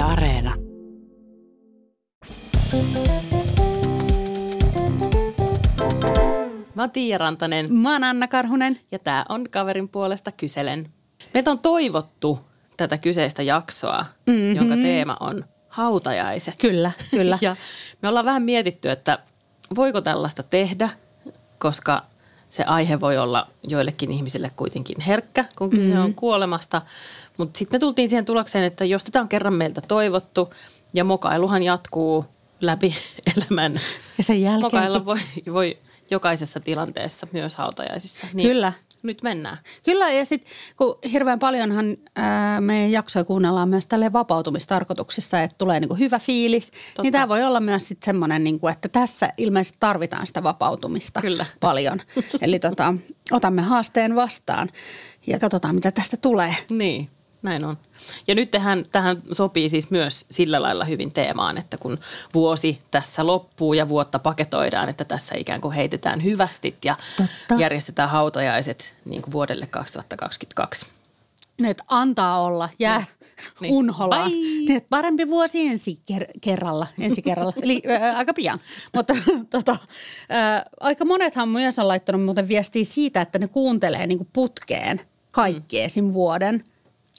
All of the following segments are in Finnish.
Yle Areena. Mä oon Tiia Rantanen Mä oon Anna Karhunen. ja tää on Kaverin puolesta kyselen. Meiltä on toivottu tätä kyseistä jaksoa, mm-hmm. jonka teema on hautajaiset. Kyllä, kyllä. Ja me ollaan vähän mietitty, että voiko tällaista tehdä, koska se aihe voi olla joillekin ihmisille kuitenkin herkkä, kun kyse mm-hmm. on kuolemasta. Mutta sitten me tultiin siihen tulokseen, että jos tätä on kerran meiltä toivottu ja mokailuhan jatkuu läpi elämän. Ja sen jälkeen. Mokailla voi, voi jokaisessa tilanteessa, myös hautajaisissa. Niin Kyllä. Nyt mennään. Kyllä, ja sitten kun hirveän paljonhan ää, meidän jaksoja kuunnellaan myös tälle vapautumistarkoituksessa, että tulee niinku hyvä fiilis, Totta. niin tämä voi olla myös sitten semmoinen, niinku, että tässä ilmeisesti tarvitaan sitä vapautumista Kyllä. paljon. Eli tota, otamme haasteen vastaan ja katsotaan, mitä tästä tulee. Niin, näin on. Ja nyt tähän, tähän sopii siis myös sillä lailla hyvin teemaan, että kun vuosi tässä loppuu ja vuotta paketoidaan, että tässä ikään kuin heitetään hyvästit ja Totta. järjestetään hautajaiset niin kuin vuodelle 2022. Nyt antaa olla, jää Niin. niin. unholaan. Niin, parempi vuosi ensi ker- kerralla, ensi kerralla, eli ää, aika pian. Mutta tota, ää, aika monethan myös on laittanut muuten viestiä siitä, että ne kuuntelee niinku putkeen kaikki mm. esim. vuoden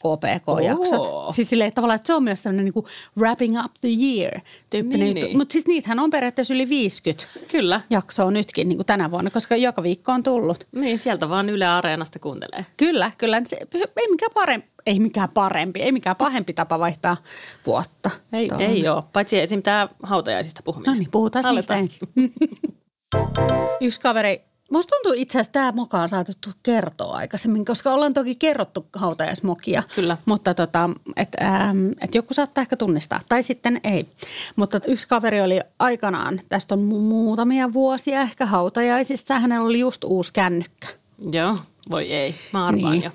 KPK-jaksot. Oo. Siis silleen, tavallaan, että se on myös sellainen niinku wrapping up the year tyyppinen Niin, niin. Mutta siis niitähän on periaatteessa yli 50 Kyllä. jaksoa nytkin niinku tänä vuonna, koska joka viikko on tullut. Niin, sieltä vaan Yle Areenasta kuuntelee. Kyllä, kyllä. Se, ei mikään parempi, ei mikään parempi, ei mikään pahempi tapa vaihtaa vuotta. Ei, Tuohon. ei ole, paitsi esim. tämä hautajaisista puhuminen. No niin, puhutaan niistä ensin. Yksi kaveri, musta tuntuu itse asiassa tämä moka on saatettu kertoa aikaisemmin, koska ollaan toki kerrottu hautajaismokia. Kyllä. Mutta tota, että ähm, et joku saattaa ehkä tunnistaa, tai sitten ei. Mutta yksi kaveri oli aikanaan, tästä on mu- muutamia vuosia ehkä hautajaisissa, hänellä oli just uusi kännykkä. Joo, voi ei. Mä arvaan niin. jo.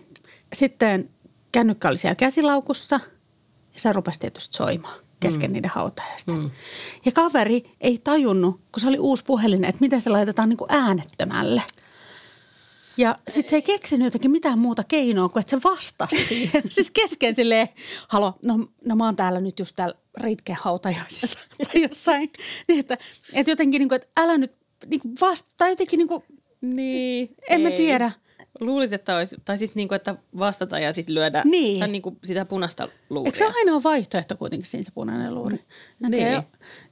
Sitten kännykkä oli siellä käsilaukussa ja se rupesi tietysti soimaan kesken mm. niiden hautajaista. Mm. Ja kaveri ei tajunnut, kun se oli uusi puhelin, että miten se laitetaan niin kuin äänettömälle. Ja sitten se ei keksinyt jotenkin mitään muuta keinoa kuin, että se vastasi siihen. siis kesken silleen, halo, no, no mä oon täällä nyt just täällä Ritken hautajaisissa tai jossain. Niin, että, että jotenkin niin kuin, että älä nyt niin kuin vasta, tai jotenkin niin kuin, Niin, en mä ei. tiedä. Luulisin, että olisi, tai siis niin kuin, että vastata ja sitten lyödä Niin. tai niin kuin sitä punaista luuria. Eikö se ole ainoa vaihtoehto kuitenkin siinä se punainen luuri? En Niin. tiedä.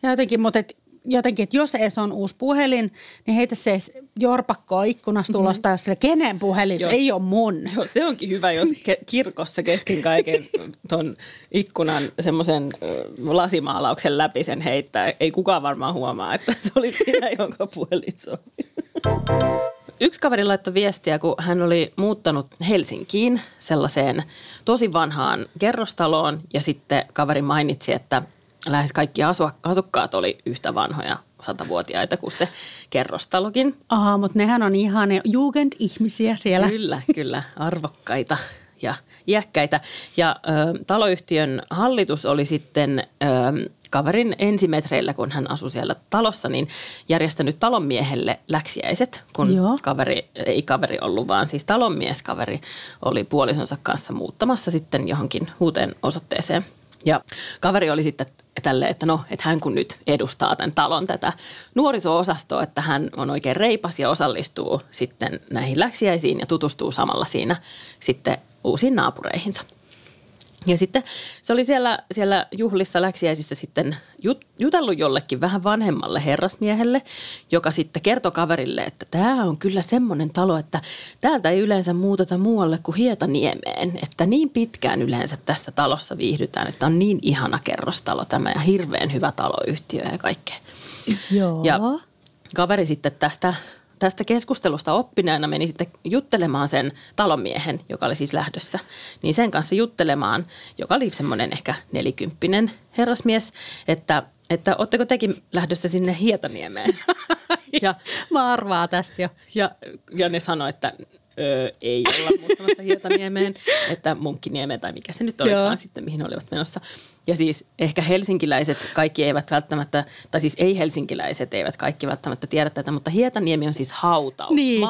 Ja jotenkin, mutta et, jotenkin, että jos edes on uusi puhelin, niin heitä se edes jorpakkoa ikkunasta ulos, tai jos se kenen puhelin, se ei ole mun. Joo, se onkin hyvä, jos ke- kirkossa kesken kaiken ton ikkunan semmoisen lasimaalauksen läpi sen heittää. Ei kukaan varmaan huomaa, että se oli sinä, jonka puhelin soi. Yksi kaveri laittoi viestiä, kun hän oli muuttanut Helsinkiin sellaiseen tosi vanhaan kerrostaloon ja sitten kaveri mainitsi, että lähes kaikki asukkaat oli yhtä vanhoja satavuotiaita kuin se kerrostalokin. Aha, mutta nehän on ihan ne jugend-ihmisiä siellä. Kyllä, kyllä. Arvokkaita ja iäkkäitä. Ja ö, taloyhtiön hallitus oli sitten ö, kaverin ensimetreillä, kun hän asui siellä talossa, niin järjestänyt talonmiehelle läksiäiset, kun Joo. kaveri, ei kaveri ollut, vaan siis talonmieskaveri oli puolisonsa kanssa muuttamassa sitten johonkin uuteen osoitteeseen. Ja kaveri oli sitten tälle, että no, että hän kun nyt edustaa tämän talon tätä nuoriso-osastoa, että hän on oikein reipas ja osallistuu sitten näihin läksiäisiin ja tutustuu samalla siinä sitten uusiin naapureihinsa. Ja sitten se oli siellä, siellä juhlissa läksiäisissä sitten jut, jutellut jollekin vähän vanhemmalle herrasmiehelle, joka sitten kertoi kaverille, että tämä on kyllä semmoinen talo, että täältä ei yleensä muuteta muualle kuin Hietaniemeen. Että niin pitkään yleensä tässä talossa viihdytään, että on niin ihana kerrostalo tämä ja hirveän hyvä taloyhtiö ja kaikkea. Joo. Ja kaveri sitten tästä, tästä keskustelusta oppineena meni sitten juttelemaan sen talonmiehen, joka oli siis lähdössä, niin sen kanssa juttelemaan, joka oli semmoinen ehkä nelikymppinen herrasmies, että, että ootteko tekin lähdössä sinne Hietaniemeen? ja, Mä arvaan tästä jo. ja, ja ne sanoi, että öö, ei olla muuttamassa Hietaniemeen, että Munkkiniemeen tai mikä se nyt olikaan Joo. sitten, mihin olivat menossa. Ja siis ehkä helsinkiläiset kaikki eivät välttämättä, tai siis ei-helsinkiläiset eivät kaikki välttämättä tiedä tätä, mutta Hietaniemi on siis hautausmaa. Niin.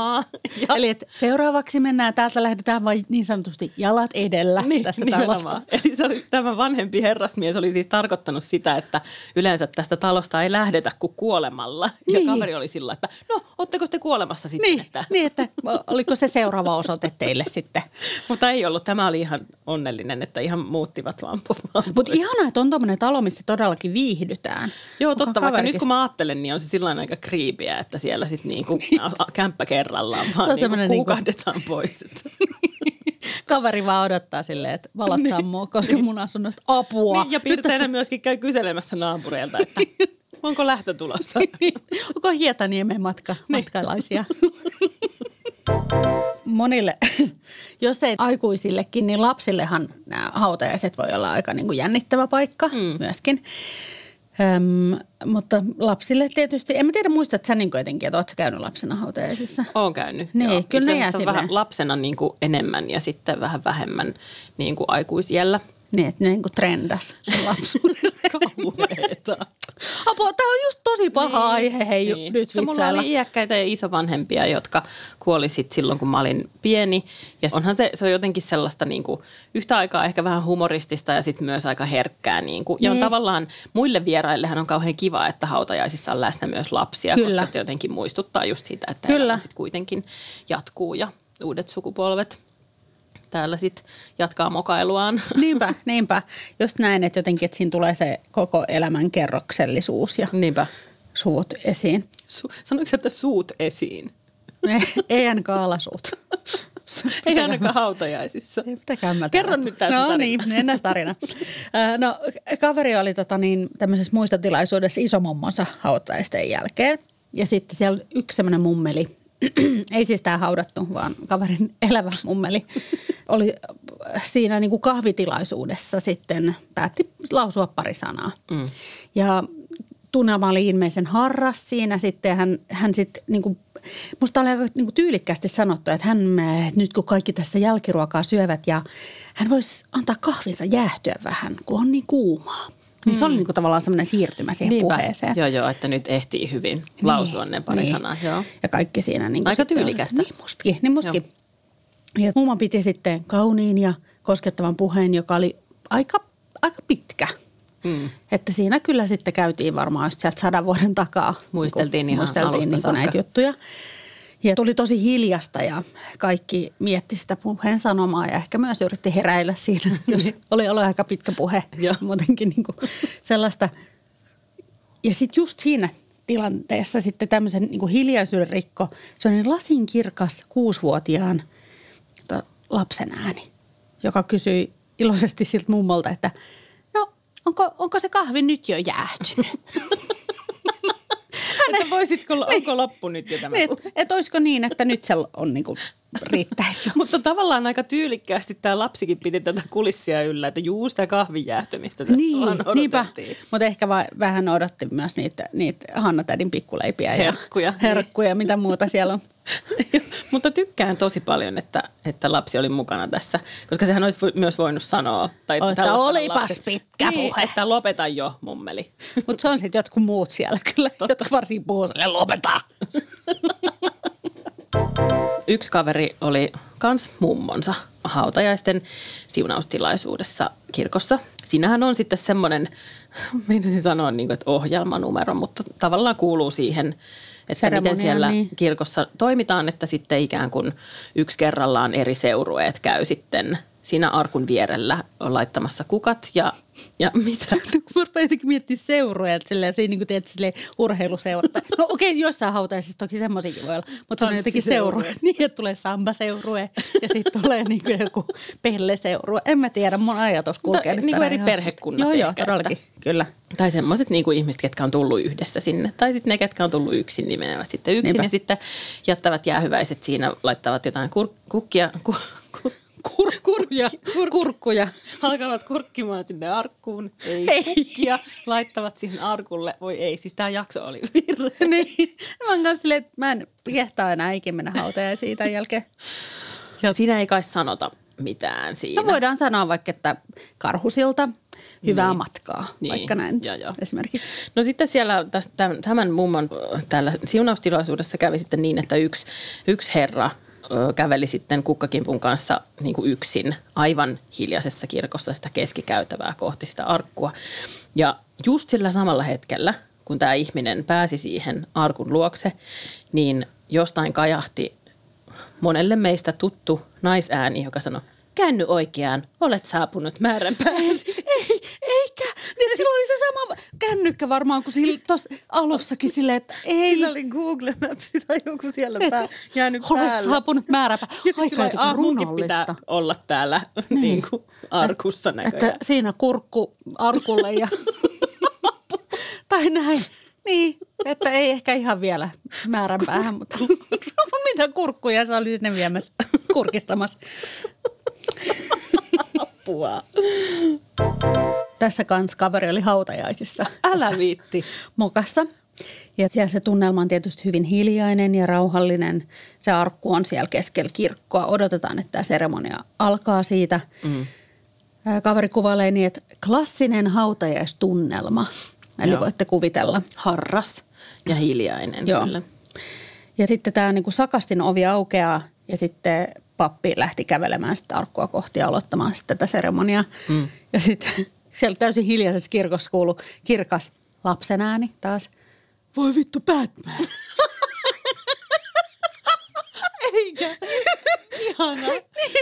Ja... Eli että seuraavaksi mennään, täältä lähdetään vain niin sanotusti jalat edellä niin, tästä talosta. Eli se oli, tämä vanhempi herrasmies oli siis tarkoittanut sitä, että yleensä tästä talosta ei lähdetä kuin kuolemalla. Ja niin. kaveri oli sillä, että no, ootteko te kuolemassa sitten? Niin, että... niin että oliko se seuraava osoite teille sitten? mutta ei ollut. Tämä oli ihan onnellinen, että ihan muuttivat lamput. Mutta ihanaa, että on tuommoinen talo, missä todellakin viihdytään. Joo, totta. Vaikka nyt kun mä ajattelen, niin on se sillä aika kriipiä, että siellä sitten niinku kämppä kerrallaan vaan se on niinku kuukahdetaan niinku... pois. Kaveri vaan odottaa silleen, että valot niin. sammuu, koska mun asunnosta apua. Niin, ja piirteinä myöskin käy kyselemässä naapureilta, että onko lähtö tulossa. onko Hietaniemen matka, niin. Monille, jos ei aikuisillekin, niin lapsillehan nämä hautajaiset voi olla aika niin kuin jännittävä paikka mm. myöskin. Öm, mutta lapsille tietysti, en mä tiedä muistat sä niin jotenkin, että ootko käynyt lapsena hautajaisissa? Oon käynyt, niin, joo. Kyllä ne jää vähän lapsena niin kuin enemmän ja sitten vähän vähemmän niin kuin aikuisiellä. Niin, että ne niin kuin trendas sen lapsuudessa. Kauheeta. Apua, tämä on just tosi paha niin, aihe, hei niin. nyt Mulla oli iäkkäitä ja isovanhempia, jotka kuoli sit silloin, kun mä olin pieni. Ja onhan se, se on jotenkin sellaista niin kuin, yhtä aikaa ehkä vähän humoristista ja sitten myös aika herkkää. Niin kuin. Ja on niin. tavallaan muille vieraillehän on kauhean kiva, että hautajaisissa on läsnä myös lapsia, Kyllä. koska se jotenkin muistuttaa just sitä, että Kyllä. sitten kuitenkin jatkuu ja uudet sukupolvet – täällä sitten jatkaa mokailuaan. Niinpä, niinpä. Just näin, että jotenkin että siinä tulee se koko elämän kerroksellisuus ja niinpä. suut esiin. Su- Sanoiko että suut esiin? Ei ainakaan alasuut. Ei ainakaan hautajaisissa. Kerro nyt tämä No tarina. niin, ennäs tarina. No kaveri oli tota niin, tämmöisessä muistotilaisuudessa isomommonsa hautajaisten jälkeen. Ja sitten siellä yksi semmoinen mummeli, ei siis tämä haudattu, vaan kaverin elävä mummeli, oli siinä niin kuin kahvitilaisuudessa sitten päätti lausua pari sanaa. Mm. Ja tunnelma oli ilmeisen harras siinä sitten. Hän, hän sitten niin kuin, musta oli aika niin kuin tyylikkästi sanottu, että hän nyt kun kaikki tässä jälkiruokaa syövät ja hän voisi antaa kahvinsa jäähtyä vähän, kun on niin kuumaa. Niin se oli mm. niinku tavallaan semmoinen siirtymä siihen Niinpä. puheeseen. Joo, joo, että nyt ehtii hyvin niin, lausua ne pari niin. sanaa. Joo. Ja kaikki siinä. Niin Aika tyylikästä. Niin mustakin, niin mustakin. Ja mumma piti sitten kauniin ja koskettavan puheen, joka oli aika, aika pitkä. Mm. Että siinä kyllä sitten käytiin varmaan just sieltä sadan vuoden takaa. Muisteltiin niin ihan muisteltiin niin näitä juttuja. Ja tuli tosi hiljasta ja kaikki mietti sitä puheen sanomaa ja ehkä myös yritti heräillä siinä, jos oli ollut aika pitkä puhe. Muutenkin niin kuin sellaista. Ja sitten just siinä tilanteessa sitten tämmöisen niin hiljaisuuden rikko, sellainen lasinkirkas kuusivuotiaan lapsen ääni, joka kysyi iloisesti siltä mummolta, että no onko, onko se kahvi nyt jo jäähtynyt? että voisitko, niin. onko loppu nyt jo tämä? Niin, että et olisiko niin, että nyt se on niin kuin riittäisi Mutta tavallaan aika tyylikkäästi tämä lapsikin piti tätä kulissia yllä, että juu sitä kahvin jäähtymistä niin, niinpä. Mutta ehkä va- vähän odotti myös niitä, niitä Hanna-tädin pikkuleipiä herkkuja, ja herkkuja, mitä muuta siellä on. Mutta tykkään tosi paljon, että, että lapsi oli mukana tässä, koska sehän olisi myös voinut sanoa. Tai että olipas lapsi, pitkä niin, puhe. Että lopeta jo, mummeli. Mutta se on sitten jotkut muut siellä kyllä, Totta. jotka varsin puhuu lopeta. Yksi kaveri oli kans mummonsa hautajaisten siunaustilaisuudessa kirkossa. Siinähän on sitten semmoinen, meinasin sanoa niin kuin, että ohjelmanumero, mutta tavallaan kuuluu siihen, että miten siellä niin. kirkossa toimitaan, että sitten ikään kuin yksi kerrallaan eri seurueet käy sitten – siinä arkun vierellä on laittamassa kukat ja, ja mitä? No, mä jotenkin miettiä seuroja, että silleen, siinä niin kuin teet silleen urheiluseura. No okei, okay, jossain hautaisissa toki semmoisiakin voi olla, mutta se on jotenkin seurue. Niin, että tulee samba-seurue ja sitten tulee niin kuin joku pelle-seurue. En mä tiedä, mun ajatus kulkee no, nyt Niin kuin eri perhekunnat Joo, joo, todellakin, että, kyllä. Tai semmoiset niin kuin ihmiset, ketkä on tullut yhdessä sinne. Tai sitten ne, ketkä on tullut yksin, niin menevät sitten yksin Niinpä. ja sitten jättävät jäähyväiset siinä, laittavat jotain kur- kukkia, ku- kurkkuja, kur, kurkkuja. Alkavat kurkkimaan sinne arkkuun, ei, ei. kukkia, laittavat siihen arkulle. Voi ei, siis tämä jakso oli virhe. niin. Mä oon kanssa silleen, että mä en kehtaa enää ikinä mennä hautaan siitä jälkeen. Ja siinä ei kai sanota mitään siinä. No voidaan sanoa vaikka, että karhusilta hyvää niin. matkaa, niin. vaikka näin ja, ja. esimerkiksi. No sitten siellä tämän mummon täällä siunaustilaisuudessa kävi sitten niin, että yksi, yksi herra käveli sitten kukkakimpun kanssa niin kuin yksin aivan hiljaisessa kirkossa sitä keskikäytävää kohti sitä arkkua. Ja just sillä samalla hetkellä, kun tämä ihminen pääsi siihen arkun luokse, niin jostain kajahti monelle meistä tuttu naisääni, joka sanoi, käänny oikeaan, olet saapunut määränpääsi. Ei, eikä. Niin, silloin oli se sama kännykkä varmaan kuin tuossa alussakin silleen, että ei. Siinä oli Google Maps tai joku siellä pää, jäänyt olet päälle. saapunut määränpää. Aika jotenkin pitää olla täällä niin. Niin kuin arkussa näköjään. Että siinä kurkku arkulle ja... tai näin. Niin, että ei ehkä ihan vielä määränpäähän, mutta mitä kurkkuja sä olisit ne viemässä, kurkittamassa. Apua. Tässä kans kaveri oli hautajaisissa. Älä viitti. Mokassa. Ja siellä se tunnelma on tietysti hyvin hiljainen ja rauhallinen. Se arkku on siellä keskellä kirkkoa. Odotetaan, että tämä seremonia alkaa siitä. Mm. Kaveri kuvailee niin, että klassinen hautajaistunnelma. Eli Joo. voitte kuvitella. Harras ja hiljainen Joo. kyllä. Ja sitten tämä niin kuin sakastin ovi aukeaa ja sitten pappi lähti kävelemään sitä arkkua kohti ja aloittamaan sitten tätä seremoniaa. Mm. Ja sitten siellä täysin hiljaisessa kirkossa kuului kirkas lapsen ääni taas. Voi vittu Batman. Eikä. Ihana.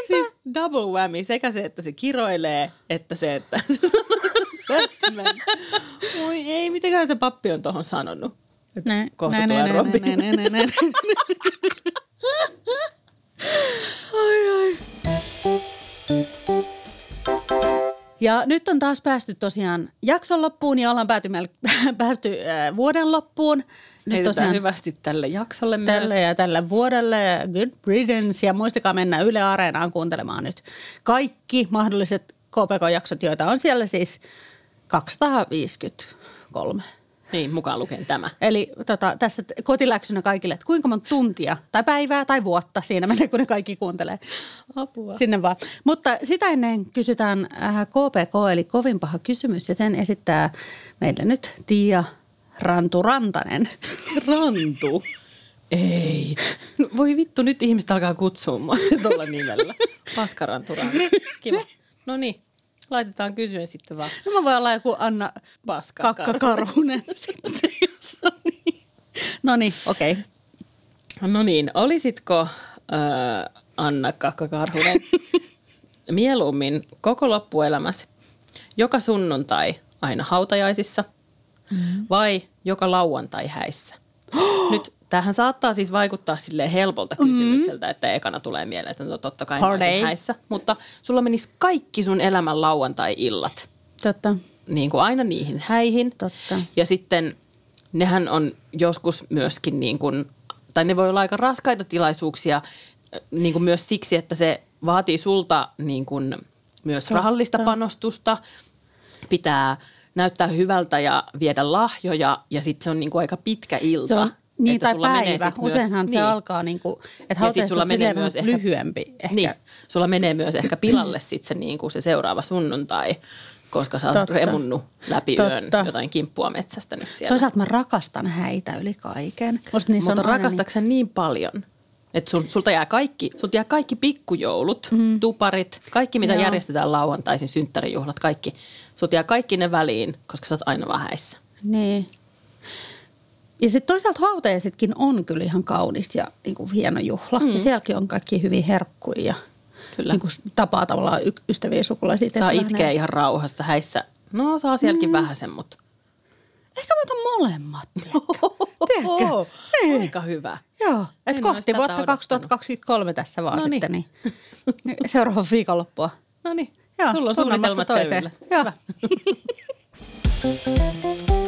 Siis double whammy. Sekä se, että se kiroilee, että se, että Batman. Oi ei, mitenköhän se pappi on tuohon sanonut? Näin, Kohta näin, tulee näin, Robin. näin, näin, näin, näin. Ai ai. Ja nyt on taas päästy tosiaan jakson loppuun ja ollaan pääty, päästy äh, vuoden loppuun. Nyt Heitetään tosiaan hyvästi tälle jaksolle tälle myös. ja tälle vuodelle. Good riddance ja muistakaa mennä Yle Areenaan kuuntelemaan nyt kaikki mahdolliset KPK-jaksot, joita on siellä siis 253. Niin, mukaan lukien tämä. Eli tota, tässä kotiläksynä kaikille, että kuinka monta tuntia tai päivää tai vuotta siinä menee, kun ne kaikki kuuntelee. Apua. Sinne vaan. Mutta sitä ennen kysytään äh, KPK, eli kovin paha kysymys, ja sen esittää meille nyt Tiia Rantu Rantanen. Rantu. Ei. No, voi vittu, nyt ihmiset alkaa kutsua mua tuolla nimellä. Paskaranturantu. Kiva. No niin, laitetaan kysymys sitten vaan. No mä voin olla joku Anna Paska Kakka-Karunen sitten, jos on niin. No niin, okei. Okay. No niin, olisitko äh, Anna Kakkakarhunen mieluummin koko loppuelämäsi joka sunnuntai aina hautajaisissa mm. vai joka lauantai häissä? Nyt tähän saattaa siis vaikuttaa sille helpolta kysymykseltä, että ekana tulee mieleen, että no totta kai häissä. Mutta sulla menisi kaikki sun elämän lauantai-illat Totta. niin kuin aina niihin häihin. Totta. Ja sitten nehän on joskus myöskin niin kuin, tai ne voi olla aika raskaita tilaisuuksia äh, niin kuin myös siksi, että se vaatii sulta niin kuin myös Totta. rahallista panostusta. Pitää näyttää hyvältä ja viedä lahjoja ja sitten se on niin kuin aika pitkä ilta. Se on, niin, Että tai sulla menee päivä. sit myös- Useinhan se niin. alkaa niin kuin, että Ja sit hautajaiset sulla menee myös ehkä- lyhyempi ehkä. Niin, sulla menee myös ehkä pilalle sit se, niin kuin se seuraava sunnuntai, koska sä oot Totta. remunnut läpi Totta. yön jotain kimppua metsästänyt siellä. Toisaalta mä rakastan häitä yli kaiken. Musta niissä Mutta rakastatko sä niin paljon, että sul, sulta jää kaikki, sulta jää kaikki pikkujoulut, mm. tuparit, kaikki mitä Joo. järjestetään lauantaisin, synttärijuhlat, kaikki. Sulta jää kaikki ne väliin, koska sä oot aina vaan häissä. Niin. Ja sitten toisaalta hautajaisetkin on kyllä ihan kaunis ja niin kuin hieno juhla. Mm. Ja sielläkin on kaikki hyvin herkkuja ja Kyllä. niin kuin tapaa tavallaan y- ystäviä ja sukulaisia. Saa itkeä ihan rauhassa häissä. No saa sielläkin mm. vähäsen, mutta... Ehkä mä otan molemmat. Tiedätkö? Ei. Aika hyvä. Joo, et En kohti vuotta odottanut. 2023 tässä vaan Noniin. sitten. Niin. Seuraava viikonloppua. No niin, Joo, sulla on suunnitelmat toiseen. Joo. Hyvä.